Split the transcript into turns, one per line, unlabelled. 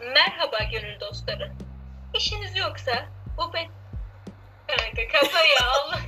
Merhaba gönül dostları. İşiniz yoksa bu pet... Kanka kafa ya Allah